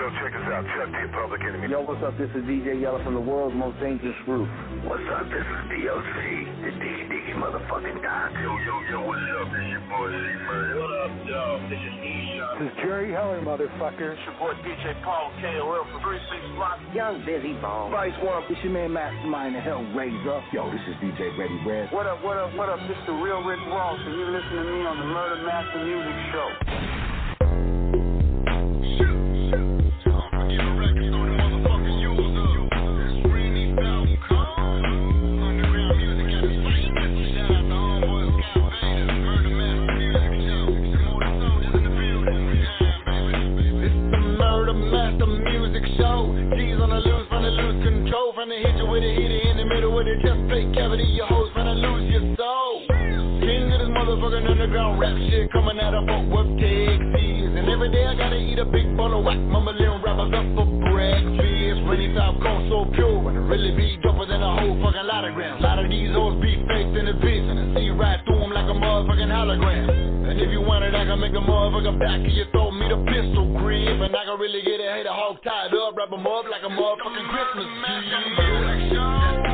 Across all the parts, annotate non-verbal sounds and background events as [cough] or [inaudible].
Yo, check this out. Chuck D, Public Enemy. Yo, what's up? This is DJ Yella from the world's most dangerous group. What's up? This is DOC, the Diggy Diggy motherfucking Doc. Yo, yo, yo, what's up? This your boy C-Man. What up, yo? This is E-Shot. This is Jerry Heller, motherfucker. It's your boy DJ Paul KOL from 36 Block. Young Bizzy Bone. Vice One, it's your man Mastermind, the Hellraiser. Yo, this is DJ Ready Red. What up, what up, what up? This the real Rick Ross, and you're listening to me on the Murder Master Music Show. Underground rap shit coming out of Fort Texas. And every day I gotta eat a big bowl of whack. Mumbling rappers up for breakfast. Rainy top cold so pure. And it really be doper than a whole fucking lot of grams. A lot of these hoes be faked in the bitch. And see right through them like a motherfucking hologram. And if you want it, I can make a motherfucker back of your throat. Me the pistol grip. And I can really get a hater hog tied up. Wrap 'em up like a motherfucking Christmas tree.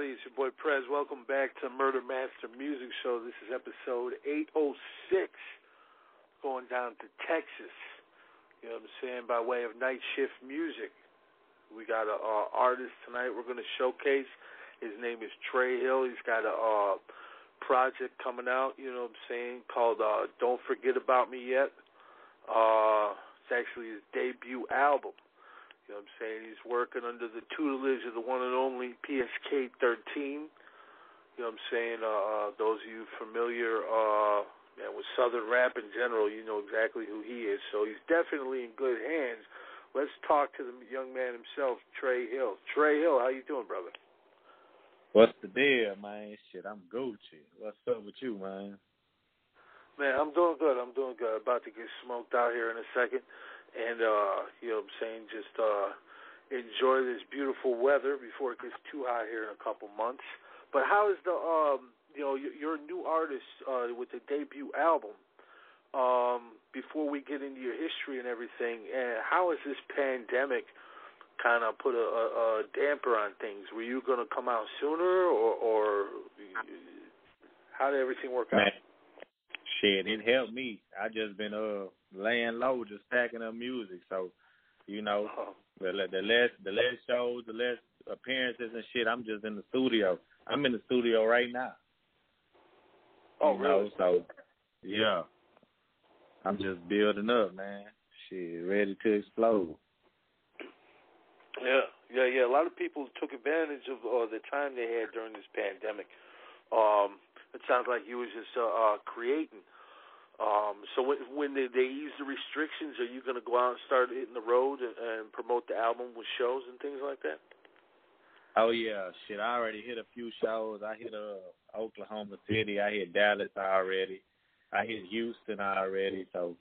Everybody? It's your boy Prez. Welcome back to Murder Master Music Show. This is episode 806, going down to Texas. You know what I'm saying? By way of Night Shift Music. We got a uh, artist tonight we're going to showcase. His name is Tre Hill. He's got a uh, project coming out, you know what I'm saying, called uh, Don't Forget About Me Yet. Uh, it's actually his debut album. You know what I'm saying? He's working under the tutelage of the one and only PSK 13. You know what I'm saying? Uh, uh, those of you familiar uh, man, with Southern rap in general, you know exactly who he is. So he's definitely in good hands. Let's talk to the young man himself, Tre Hill. Tre Hill, how you doing, brother? What's the deal, man? Shit, I'm Gucci. What's up with you, man? Man, I'm doing good. I'm doing good. About to get smoked out here in a second. And uh, you know what I'm saying, just uh enjoy this beautiful weather before it gets too hot here in a couple months. But how is the um you know, you're a new artist uh with the debut album. Um, before we get into your history and everything, and how has this pandemic kind of put a, a, a damper on things? Were you going to come out sooner, or, or how did everything work Man, out? Shit, it helped me. I just been uh laying low, just packing up music. So, you know, Oh, the the less the less shows, the less appearances and shit. I'm just in the studio. I'm in the studio right now. oh you know, really? so yeah, I'm just building up, man. Shit, ready to explode. Yeah, yeah, yeah. A lot of people took advantage of uh, the time they had during this pandemic. Um, it sounds like you was just uh, uh, creating. Um, so when, when they, they ease the restrictions, are you going to go out and start hitting the road and, and promote the album with shows and things like that? Oh yeah, shit. I already hit a few shows. I hit uh Oklahoma City. I hit Dallas already. I hit Houston already. So,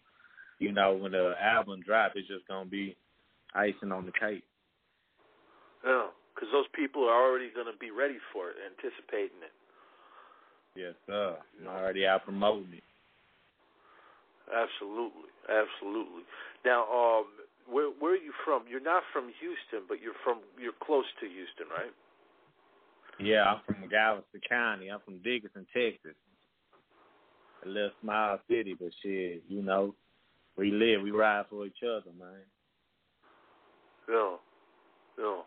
you know, when the album drop, it's just gonna be icing on the cake. Yeah, because those people are already going to be ready for it, anticipating it. Yes, sir. I'm already out promoting it. Absolutely, absolutely. Now, um, where where are you from? You're not from Houston, but you're from you're close to Houston, right? Yeah, I'm from Galveston County. I'm from Dickinson, Texas. A little small city, but shit, you know, we live, we ride for each other, man. Yeah, yeah.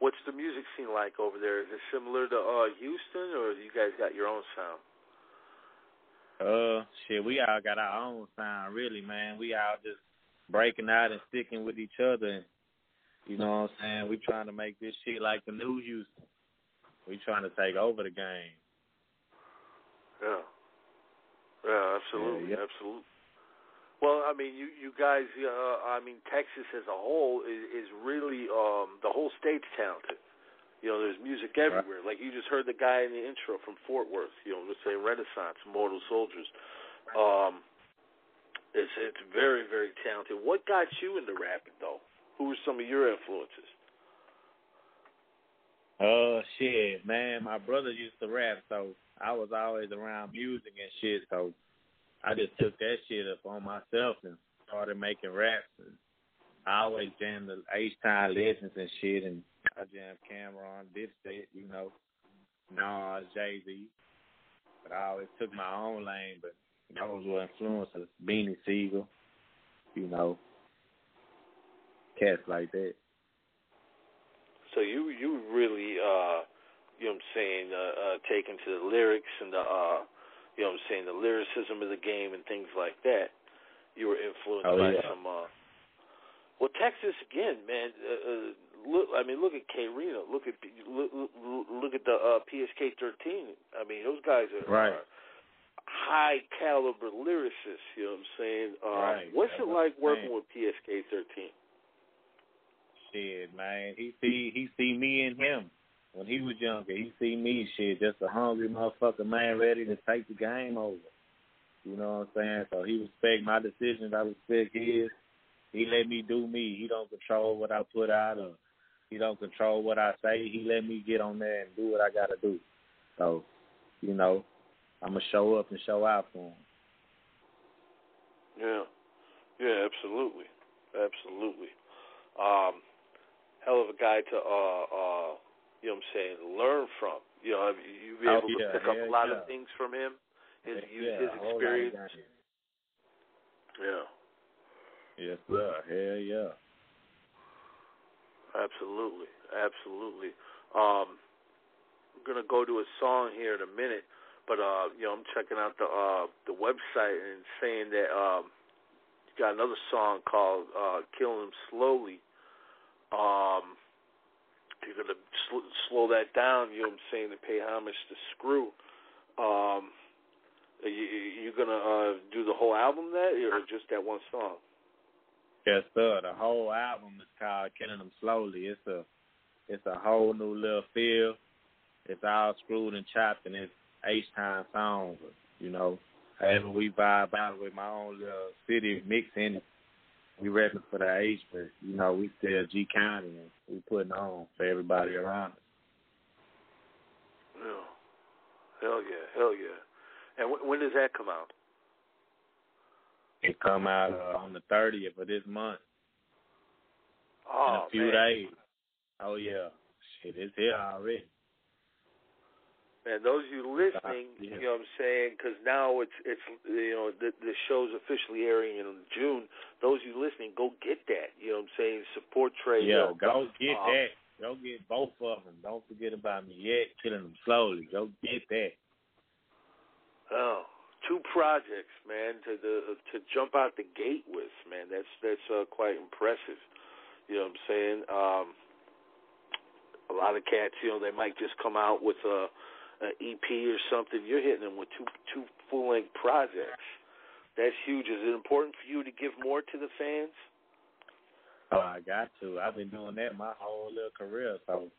What's the music scene like over there? Is it similar to uh Houston, or you guys got your own sound? Uh, shit, we all got our own sound, really, man. We all just breaking out and sticking with each other, you know what I'm saying. We trying to make this shit like the new Houston. We trying to take over the game. Yeah. Yeah, absolutely, Yeah, yeah. absolutely. Well, I mean, you you guys, uh, I mean, Texas as a whole is, is really um, the whole state's talented. You know, there's music everywhere. Like you just heard the guy in the intro from Fort Worth. You know, let's say Renaissance, Mortal Soldiers. Um, it's it's very very talented. What got you into rapping though? Who were some of your influences? Uh, shit, man. My brother used to rap, so I was always around music and shit. So I just took that shit up on myself and started making raps. And I always jammed the H Time Legends and shit, and I jammed Cam'ron, Dipset, you know, Nas, Jay Z. But I always took my own lane. But those were influences. Beanie Sigel, you know, cats like that. So you you really uh you know what I'm saying uh, uh taken to the lyrics and the uh you know what I'm saying the lyricism of the game and things like that. You were influenced Oh, by yeah. some uh well Texas again man uh, uh, look I mean look at K-Rino look at look, look, at the uh PSK 13 I mean those guys are, Right. are high caliber lyricists you know what I'm saying um Right. what's That's it like working with PSK 13 Shit, man. He see he see me and him when he was younger. He see me shit, just a hungry motherfucker man ready to take the game over. You know what I'm saying? So he respect my decisions, I respect his. He let me do me. He don't control what I put out or he don't control what I say. He let me get on there and do what I gotta do. So, you know, I'ma show up and show out for him. Yeah, yeah, absolutely, absolutely. Um, hell of a guy to uh, uh, you know what I'm saying, learn from. You know, you be Oh, able yeah, to pick up a lot yeah. of things from him, his use yeah, his a whole lot of experience. Yeah, Yes, sir. Hell yeah. absolutely, absolutely. Um, I'm gonna go to a song here in a minute, but uh, you know, I'm checking out the uh the website and saying that um, you got another song called uh, "Killing Them Slowly." Um, you're gonna sl- slow that down. You know what I'm saying to pay homage to Screw. Um, you you gonna uh, do the whole album that, or just that one song? Yes, sir. The whole album is called Killing Them Slowly. It's a it's a whole new little feel. It's all screwed and chopped and it's H time songs, you know. However we vibe out with my own little city mix in it. We repping for the H but you know, we still G County and we putting on for everybody around us. Yeah. Hell yeah, hell yeah. And w- when does that come out? It come out uh, on the thirtieth of this month. Oh in a few man. days. Oh yeah. Shit, it's here already. Man, those of you listening, Yeah. you know what I'm saying, because now it's it's you know the the show's officially airing in June. Those of you listening, go get that. You know what I'm saying? Support Tre Yeah, go get Um, that. Go get both of them. Don't forget about me yet. Killing them slowly. Go get that. Oh, two projects, man, to the to jump out the gate with, man. That's that's uh, quite impressive. You know what I'm saying? Um, a lot of cats, you know, they might just come out with a, a EP or something. You're hitting them with two two full length projects. That's huge. Is it important for you to give more to the fans? Oh, I got to. I've been doing that my whole little career. So,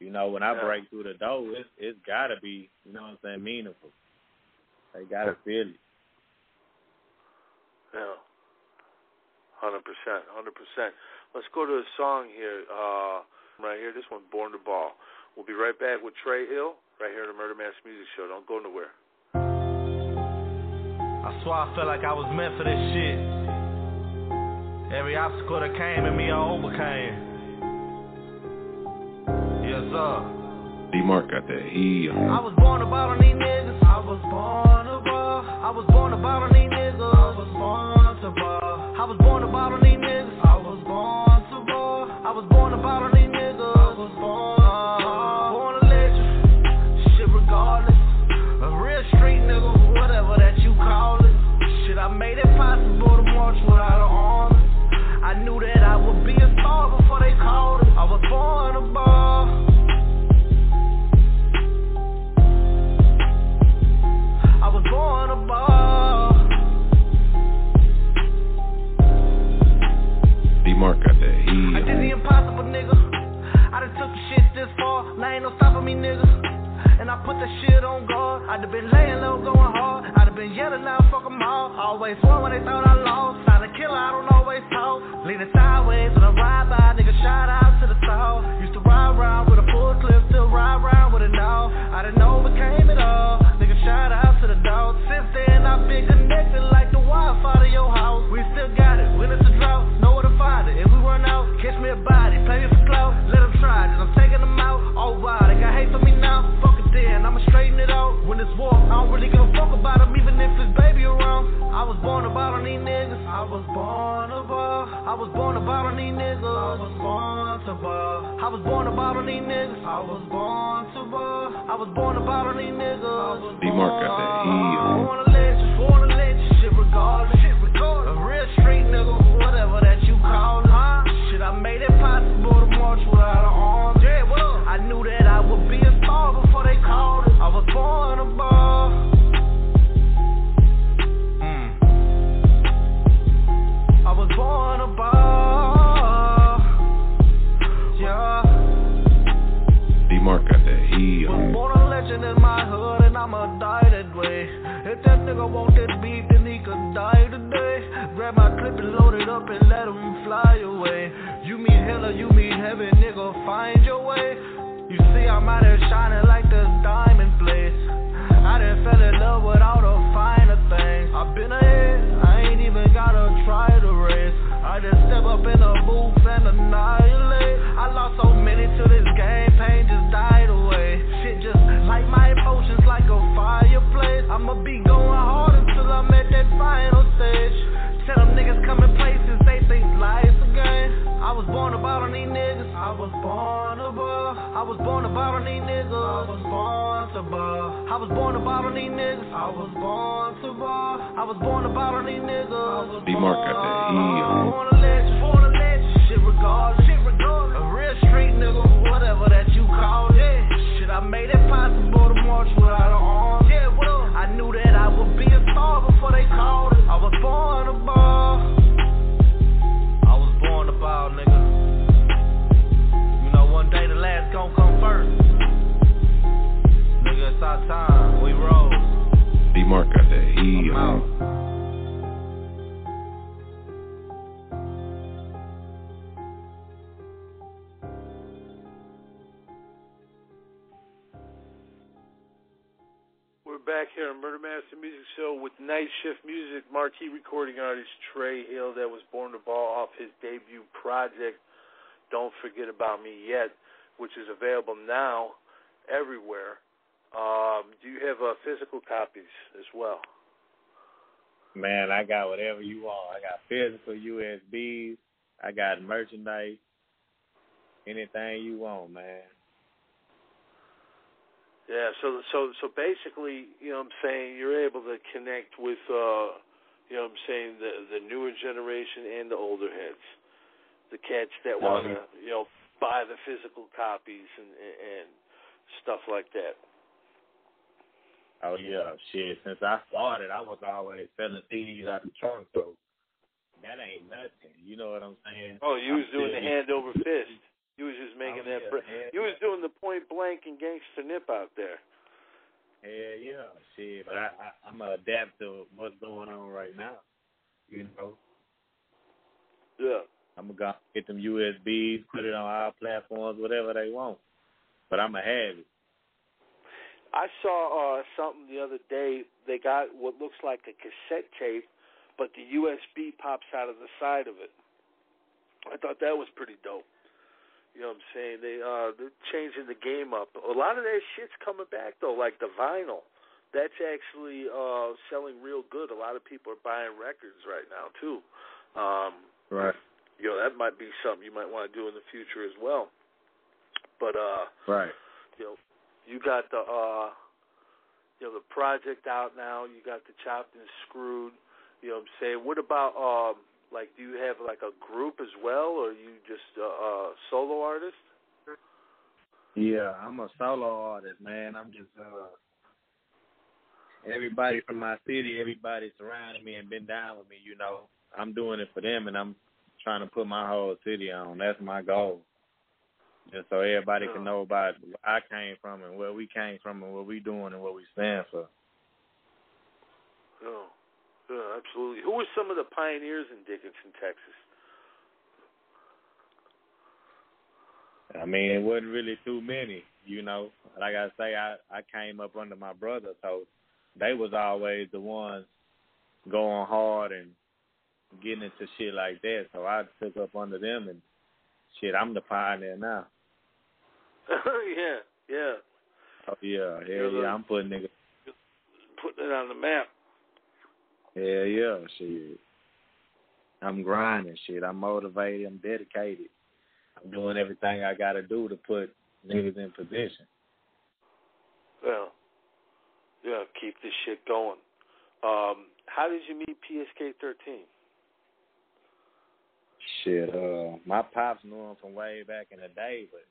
you know, when I Yeah. break through the door, it's it's gotta be, you know what I'm saying, meaningful. They gotta feel it. Yeah. Hundred percent, hundred percent. Let's go to a song here, uh, right here. This one, "Born to Ball." We'll be right back with Tre Hill, right here on the Murder Mass Music Show. Don't go nowhere. I swear I felt like I was meant for this shit. Every obstacle that came at me, I overcame. Yes, sir. D-Mark got that heel. I was born about on these niggas. I was born to ball. I was born about on these niggas. I was born to ball. I was born about on these niggas. I was born to ball. I was born about on these put that shit on guard. I'd have been laying low, going hard. I'd have been yelling out, fuck them all. Always won when they thought I lost. Not a killer, I don't always talk. Leaning sideways with a ride by, nigga, shout out to the soul. Used to ride around with a full clip, still ride around with it all. I didn't overcame it all. Nigga, shout out to the dog. Since then, I've been connected like the Wi-Fi to your house. We still got it. When it's a drought, know where to find it. If we run out, catch me a body, play me for clout. Let them try this. I'm taking them then, I'ma straighten it out. When it's war, I don't really give a fuck about them, even if it's baby around. I was born to on these niggas. I was born to. I was born to on these niggas. I was born to ball. I was born to on these niggas. I was born to ball. I was born to on these niggas. Got that heat on. Shining like the diamond place. I done fell in love with all the finer things. I've been ahead, I ain't even gotta try to race. I just step up in the booth and annihilate. Was born to ball these niggas. I was born to ball. I was born to ball on these niggas. I was born to ball. I was born to ball these niggas. D-Mark got that heat I on. Nigga, our time. We roll. D-Mark got that heat I'm on. out. We're back here on Murder Master Music Show with Night Shift Music, marquee recording artist Tre Hill that was born to ball off his debut project, Don't Forget About Me Yet, which is available now everywhere. Um, do you have uh, physical copies as well? Man, I got whatever you want. I got physical USBs. I got merchandise. Anything you want, man. Yeah, so so so basically, you know what I'm saying, you're able to connect with uh you know what I'm saying, the the newer generation and the older heads. The cats that want to, you know, buy the physical copies and and stuff like that. Oh yeah, shit. Since I started, I was always selling CDs out the trunk, so that ain't nothing. You know what I'm saying? Oh, you I'm was doing still- the hand over fist. You was just making Oh, that. yeah, you was doing the point blank and gangster nip out there. Hell yeah, shit. But I, I I'm gonna adapt to what's going on right now. You know, Yeah. I'm gonna go get them USBs, put it on our platforms, whatever they want. But I'm gonna have it. I saw uh something the other day. They got what looks like a cassette tape, but the USB pops out of the side of it. I thought that was pretty dope. You know what I'm saying? They uh they're changing the game up. A lot of that shit's coming back though, like the vinyl. That's actually uh selling real good. A lot of people are buying records right now too. Um Right. you know, that might be something you might want to do in the future as well. But uh Right. you know, you got the uh you know, the project out now, you got the chopped and screwed, you know what I'm saying? What about um like do you have like a group as well or you just uh, uh solo artist? Yeah, I'm a solo artist, man. I'm just uh everybody from my city, everybody surrounding me and been down with me, you know. I'm doing it for them and I'm trying to put my whole city on. That's my goal. Just so everybody can know about where I came from and where we came from and what we doing and what we stand for. Oh. Yeah, absolutely. Who were some of the pioneers in Dickinson, Texas? I mean, it wasn't really too many, you know. Like I say, I I came up under my brother, so they was always the ones going hard and getting into shit like that. So I took up under them, and shit, I'm the pioneer now. [laughs] yeah, yeah. Oh yeah, hell yeah, I'm putting niggas. Putting it on the map. Hell yeah, shit. I'm grinding, shit. I'm motivated. I'm dedicated. I'm doing everything I got to do to put niggas in position. Well, yeah, keep this shit going. Um, how did you meet PSK 13? Shit, uh, my pops knew him from way back in the day, but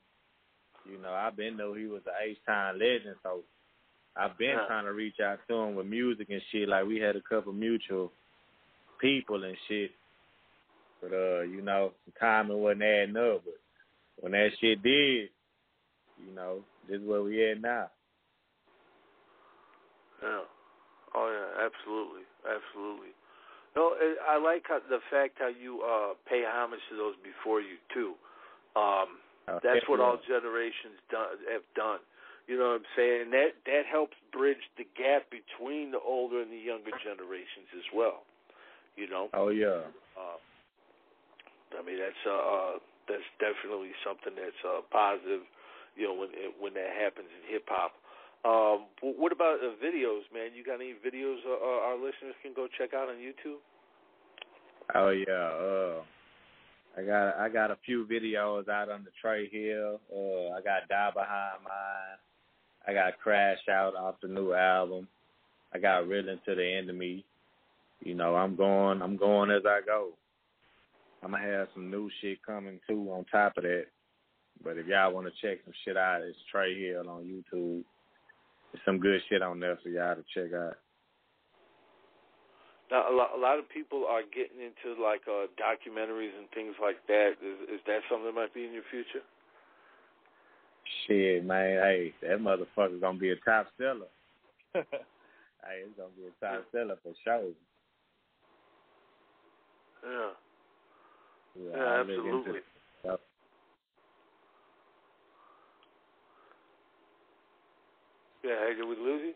you know, I've been know he was an H-Town legend, so I've been Yeah. trying to reach out to him with music and shit. Like we had a couple mutual people and shit, but uh, you know, the timing wasn't adding up. But when that shit did, you know, this is where we at now. Yeah. Oh yeah, absolutely, absolutely. No, I I like how, the fact how you uh pay homage to those before you too. Um, Uh, that's what all generations done have done. You know what I'm saying? That that helps bridge the gap between the older and the younger generations as well. You know. Oh yeah. Uh, I mean that's uh, uh that's definitely something that's uh positive. You know when when that happens in hip hop. Um, what about uh, videos, man? You got any videos uh, uh, our listeners can go check out on YouTube? Oh yeah, uh I got I got a few videos out on the Tre Hill. Uh I got Die Behind Mine. I got Crash Out off the new album. I got Real Into the End of Me. You know, I'm going I'm going as I go. I'm gonna have some new shit coming too on top of that. But if y'all wanna check some shit out, it's Tre Hill on YouTube. There's some good shit on there for y'all to check out. Now, a lot, a lot of people are getting into like uh documentaries and things like that. Is, is that something that might be in your future? Shit, man, hey, that motherfucker's gonna be a top seller. [laughs] hey, it's gonna be a top seller for sure. Yeah. Yeah, Yeah, I look into absolutely. Yeah. Hey, did we lose you?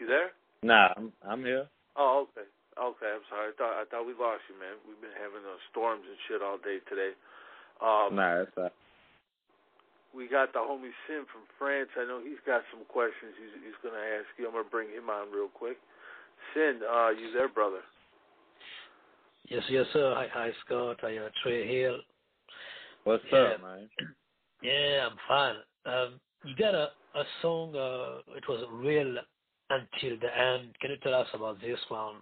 You there? Nah, I'm I'm here. Oh, okay. Okay, I'm sorry. I thought I thought we lost you, man. We've been having uh, storms and shit all day today. Um, Nah, that's all. we got the homie Sim from France. I know he's got some questions he's he's gonna ask you. I'm gonna bring him on real quick. Sin, uh, you there, brother? Yes, yes, sir. Hi, hi, Scott. Hi, uh, Tre Hill. What's Yeah. up, man? Yeah, I'm fine. Um, you got a a song. Uh, it was real until the end. Can you tell us about this one?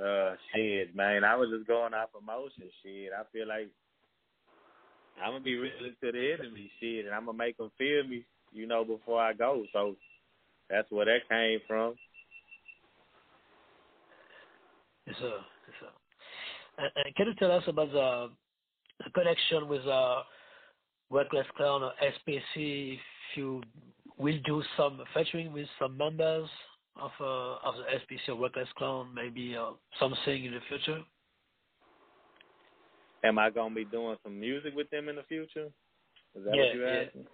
Uh, shit, man. I was just going off emotion. Shit, I feel like I'm gonna be really to the enemy. Shit, and I'm gonna make them feel me. You know, before I go. So that's where that came from. Yes, sir. Yes, sir. And, and can you tell us about the, the connection with uh, Reckless Clown or SPC? If you will do some featuring with some members of uh, of the SPC or Reckless Clown, maybe uh, something in the future. Am I gonna be doing some music with them in the future? Is that Yeah, what you yeah. asking?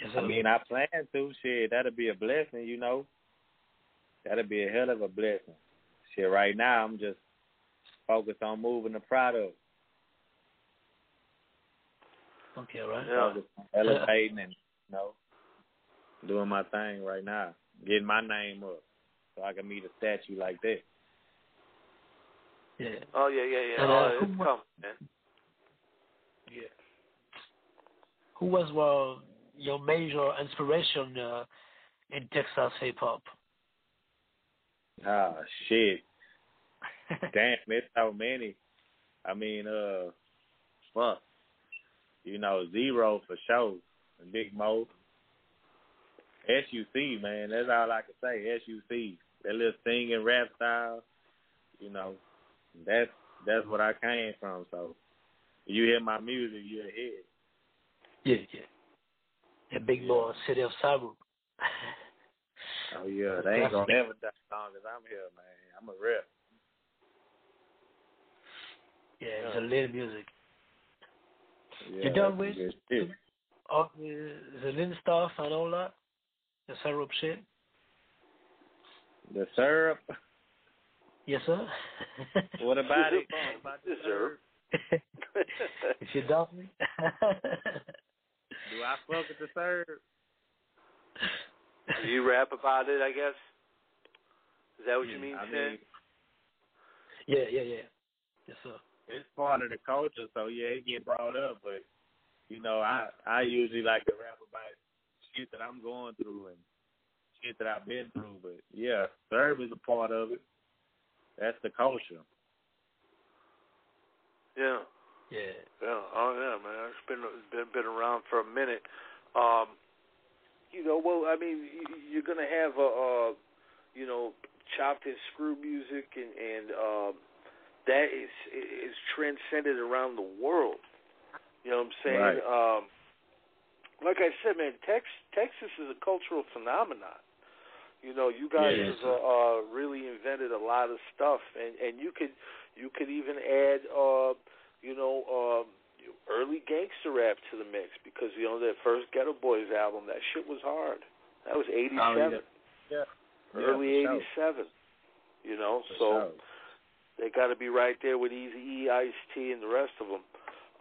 Yes, I mean, I plan to. Shit, that'll be a blessing, you know. That'll be a hell of a blessing. Shit, right now I'm just focused on moving the product, Okay, right. Yeah. [laughs] elevating and you know doing my thing right now, getting my name up so I can meet a statue like that. Yeah. Oh yeah, yeah, yeah. Uh, oh, who it's coming, man. Yeah. Who was well, your major inspiration uh, in Texas hip hop? Ah, shit. [laughs] Damn, it's so many. I mean, uh, fuck. You know, Z-Ro for sure. Big Moe. SUC, man. That's all I can say. SUC. That little singing rap style. You know, that's that's what I came from. So, you hear my music, hear it. Yeah, yeah. Yeah, Big boy City of Sabu. Oh yeah, they ain't gonna never die as long as I'm here, man. I'm a rep. Yeah, it's a little music. Yeah, you done with shit. all the, Lin stuff and all that? The syrup shit? The syrup. Yes, sir. What about it? About the The syrup? if you doubt me. Do I fuck with the syrup? [laughs] Do you rap about it? I guess. Is that what you hmm, mean, I mean, yeah, yeah, yeah. Yes, sir. it's part of the culture, so yeah, it get brought up. But you know, I I usually like to rap about shit that I'm going through and shit that I've been through. But yeah, serve is a part of it. That's the culture. Yeah. Yeah. Yeah. Oh yeah, man. It's been been been around for a minute. Um, you know, well, I mean, you're gonna have a, uh, you know, chopped and screw music, and and um, that is is transcended around the world. You know what I'm saying? Right. Um, like I said, man, Tex Texas is a cultural phenomenon. You know, you guys Yeah, have uh, uh, really invented a lot of stuff, and and you could you could even add, uh, you know, um, early gangster rap to the mix because you know that first Geto Boys album, that shit was hard. That was '87, Oh, yeah. Yeah, early for sure. '87. You know, For so sure. they got to be right there with Easy E, Ice T, and the rest of them.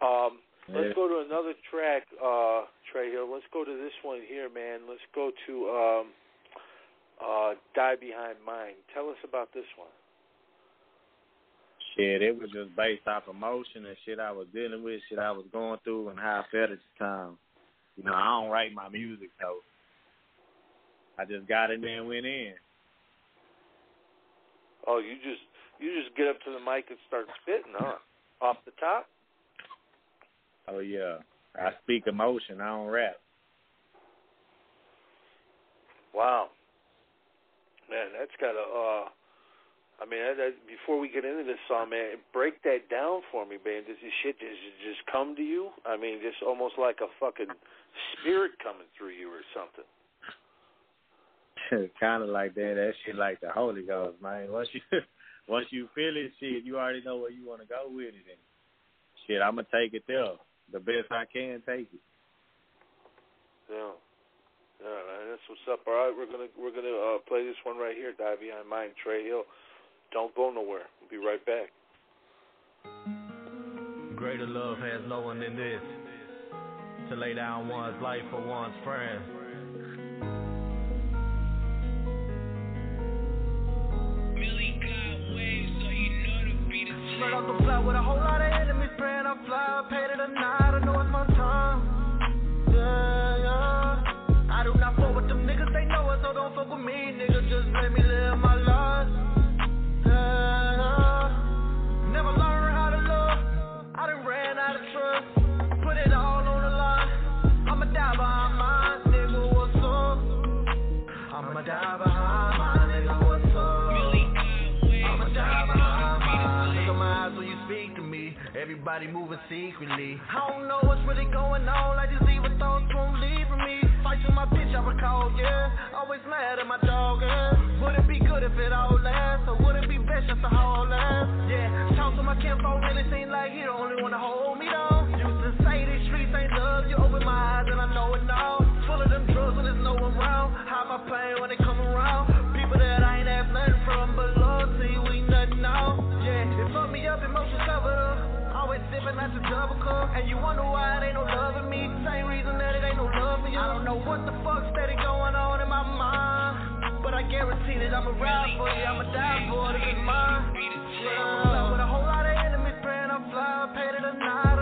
Um, let's go to another track, uh, Tre Hill. Let's go to this one here, man. Let's go to um, uh, Die Behind Mine. Tell us about this one. Shit, it was just based off emotion and shit I was dealing with, shit I was going through, and how I felt at the time. You know, I don't write my music, so I just got in there and went in. Oh, you just you just get up to the mic and start spitting, huh? Off the top. Oh yeah, I speak emotion. I don't rap. Wow. Man, that's got a. Uh, I mean, that, that, before we get into this song, man, break that down for me, man. Does this shit just just come to you? I mean, just almost like a fucking spirit coming through you or something. [laughs] kind of like that. That shit like the Holy Ghost, man. Once you [laughs] once you feel it, shit, you already know where you want to go with it. And shit, I'm gonna take it there the best I can take it. Yeah. Yeah, man, that's what's up. All right, we're gonna we're gonna uh, play this one right here, Die Behind Mine, Tre Hill. Don't go nowhere. We'll be right back. Greater love has no one than this to lay down one's life for one's friend. Straight off the block with a whole lot of enemies praying I fly. Paid it or not, I know it's my time. Yeah, yeah. I do not fuck with them niggas, they know it, so don't fuck with me, nigga. Just let me live my Everybody moving secretly. I don't know what's really going on. Like these evil thoughts won't leave me. Fight to my bitch, I recall, yeah. Always mad at my dog, yeah. Would it be good if it all lasts? Or would it be best just to hold last? Yeah. Talk to my kinfolk, really seem like he the only one to hold me down. Used to say these streets ain't love. You open my eyes and I know it now. At the double cup. And you wonder why it ain't no love in me. Same reason that it ain't no love for you. I don't know what the fuck steady going on in my mind. But I guarantee that I'ma ride for you. I'ma die for it. It's mine. Yeah. With a whole lot of enemies praying I'm fly. Paid it or not,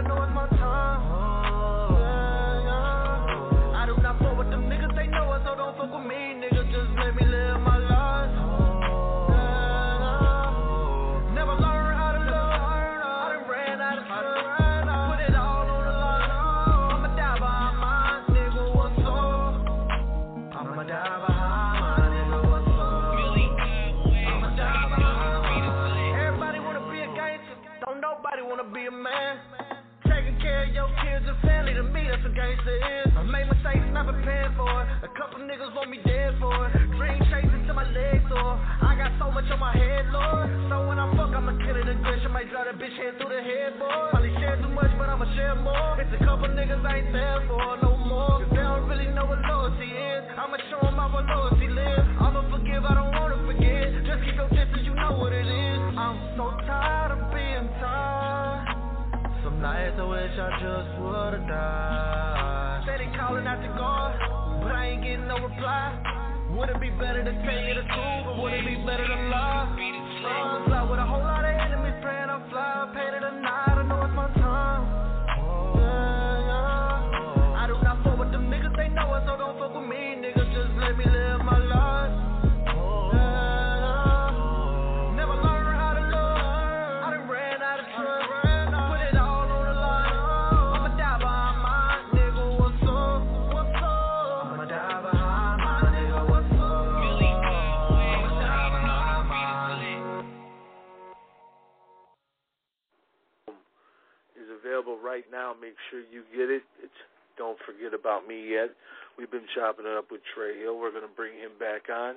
Me Yet. We've been chopping it up with Tre Hill. We're going to bring him back on.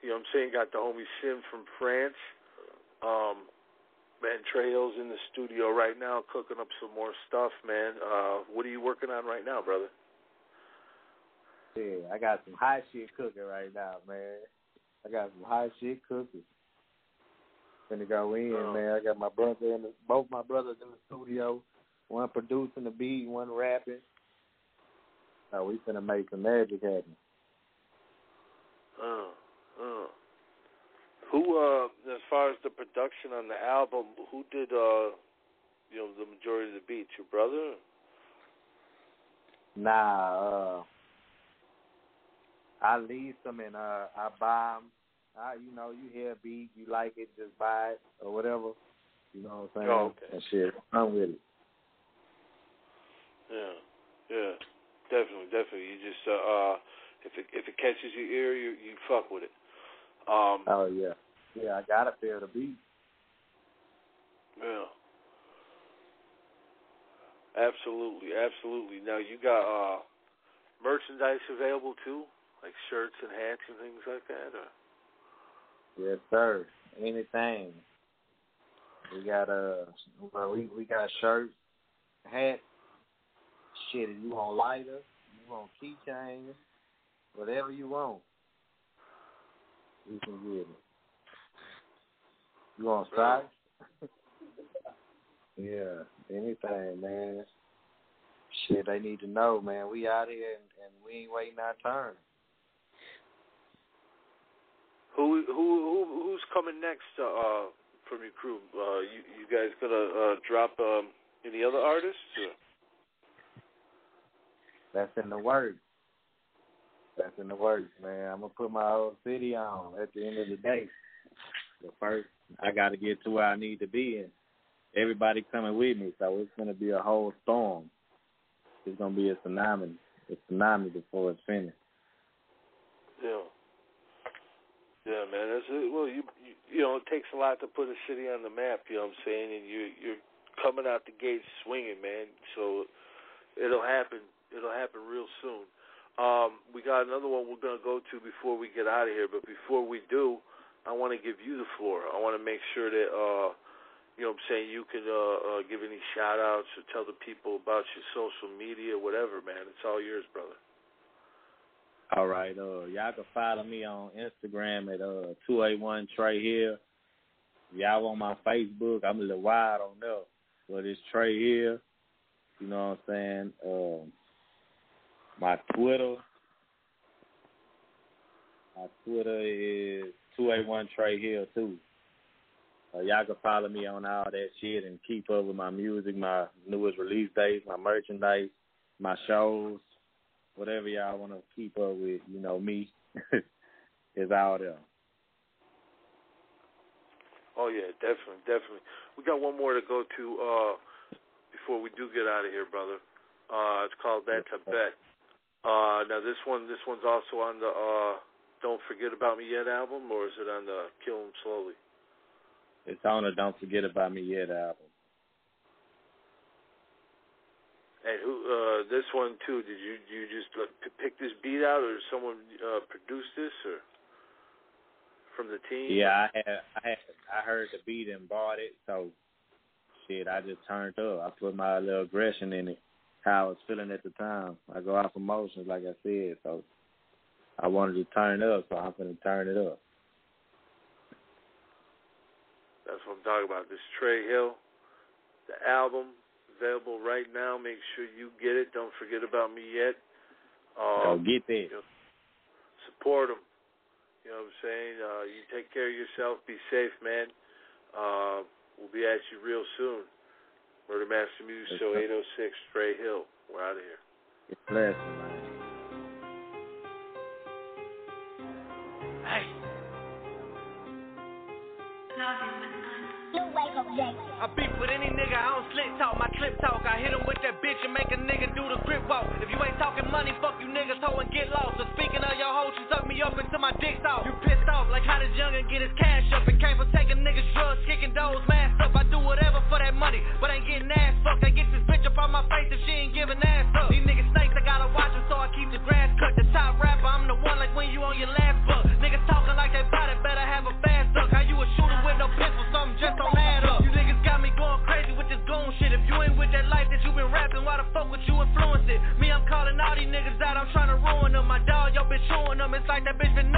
You know what I'm saying? Got the homie Sim from France. Um, man, Tre Hill's in the studio right now cooking up some more stuff, man. Uh, what are you working on right now, brother? Yeah, I got some hot shit cooking right now, man. I got some hot shit cooking. Finna go in, Oh. man. I got my brother in the, both my brothers in the studio. One producing the beat, one rapping. So we finna make some magic happen. Uh, uh. Who, uh, as far as the production on the album, who did, uh, you know, the majority of the beats? Your brother? Nah, uh, I lease them and uh, I buy them. I, you know, you hear a beat, you like it, just buy it or whatever. You know what I'm saying? Oh, okay. And shit, I'm with it. Yeah, yeah, definitely, definitely. You just, uh, uh if it if it catches your ear, you you fuck with it. Um, Oh yeah, yeah. I gotta feel the beat. yeah. Absolutely, absolutely. Now you got uh merchandise available too, like shirts and hats and things like that. Or? Yes, sir. Anything. We got uh, well, we we got shirts, hats. Shit, if you want lighter, you want keychains, whatever you want, we can get it. You want socks? [laughs] yeah, anything, man. Shit, they need to know, man. We out here and, and we ain't waiting our turn. Who who who who's coming next uh, uh from your crew? Uh you you guys gonna uh drop um any other artists? Or? That's in the works. That's in the works, man. I'm gonna put my whole city on at the end of the day. But first, I got to get to where I need to be, and everybody coming with me. So it's gonna be a whole storm. It's gonna be a tsunami, a tsunami before it's finished. Yeah. Yeah, man. That's. Well, you, you you know, it takes a lot to put a city on the map. You know what I'm saying? And you you're coming out the gate swinging, man. So it'll happen. It'll happen real soon. Um, we got another one we're gonna go to before we get out of here. But before we do, I want to give you the floor. I want to make sure that uh, you know what I'm saying you can uh, uh, give any shout outs or tell the people about your social media, whatever, man. It's all yours, brother. All right, uh, y'all can follow me on Instagram at uh two eight one Tre Hill. Y'all on my Facebook, I'm a little wide on there, but it's Tre Hill. You know what I'm saying? Um, my Twitter, my Twitter is two eight one Tre Hill too. Uh, y'all can follow me on all that shit and keep up with my music, my newest release dates, my merchandise, my shows whatever y'all want to keep up with, you know, me [laughs] is out there. Oh yeah, definitely, definitely. We got one more to go to uh before we do get out of here, brother. Uh it's called That's a Bet. Uh now this one this one's also on the uh Don't Forget About Me Yet album or is it on the Kill 'Em Slowly? It's on the Don't Forget About Me Yet album. And who uh this one too, did you you just uh, p- pick this beat out or someone uh produced this or from the team? Yeah, I had, I had, I heard the beat and bought it, so shit, I just turned up. I put my little aggression in it, how I was feeling at the time. I go off emotions, like I said, so I wanted to turn it up, so I'm gonna turn it up. That's what I'm talking about. This Tre Hill, the album available right now. Make sure you get it. Don't forget about me yet. Um, so get that. You know, support them. You know what I'm saying? Uh, you take care of yourself. Be safe, man. Uh, we'll be at you real soon. Murder Master Music Show 806, Tre Hill. We're out of here. It's blessed, man. Hey. I beef with any nigga, I don't slick talk, my clip talk. I hit him with that bitch and make a nigga do the grip walk. If you ain't talking money, fuck you niggas, hoe and get lost. So speaking of your hoe, she sucked me up until my dick's off. You pissed off, like how this youngin' get his cash up. And came for taking niggas drugs, kicking doors, masked up. I do whatever for that money, but ain't getting ass fucked. I get this bitch up on my face if she ain't giving ass up. These niggas snakes, I gotta watch them, so I keep the grass cut. The top rapper, I'm the one like when you on your last buck. Niggas talking like they bout it, better have a fast duck. How you a shooter with no pistol, something just don't like that bitch been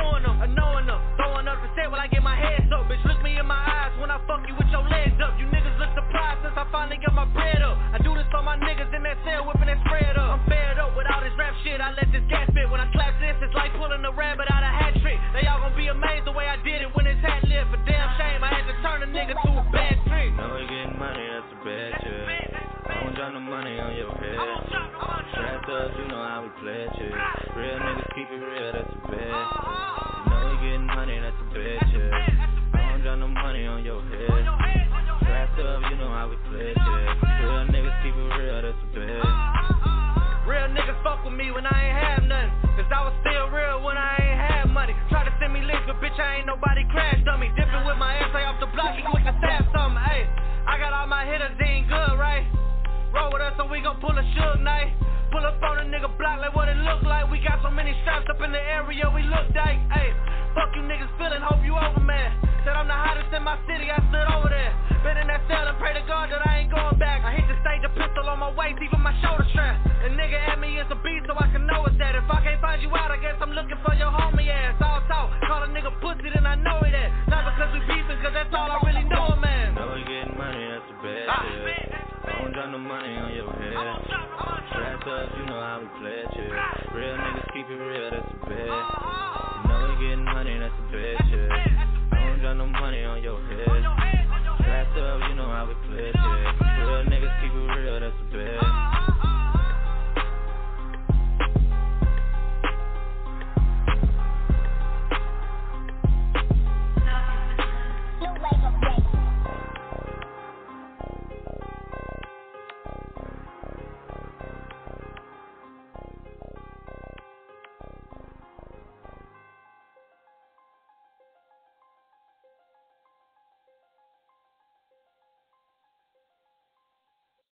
my city, I stood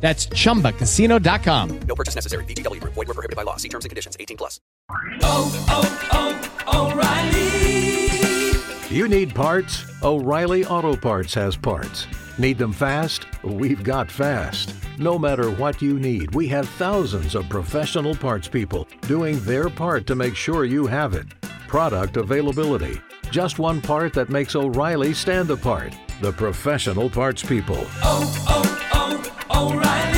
That's chumbacasino.com. No purchase necessary. VGW Group. Void were prohibited by law. See terms and conditions. 18 plus. Oh, oh, oh, O'Reilly. You need parts? O'Reilly Auto Parts has parts. Need them fast? We've got fast. No matter what you need, we have thousands of professional parts people doing their part to make sure you have it. Product availability. Just one part that makes O'Reilly stand apart. The professional parts people. oh, oh, O'Reilly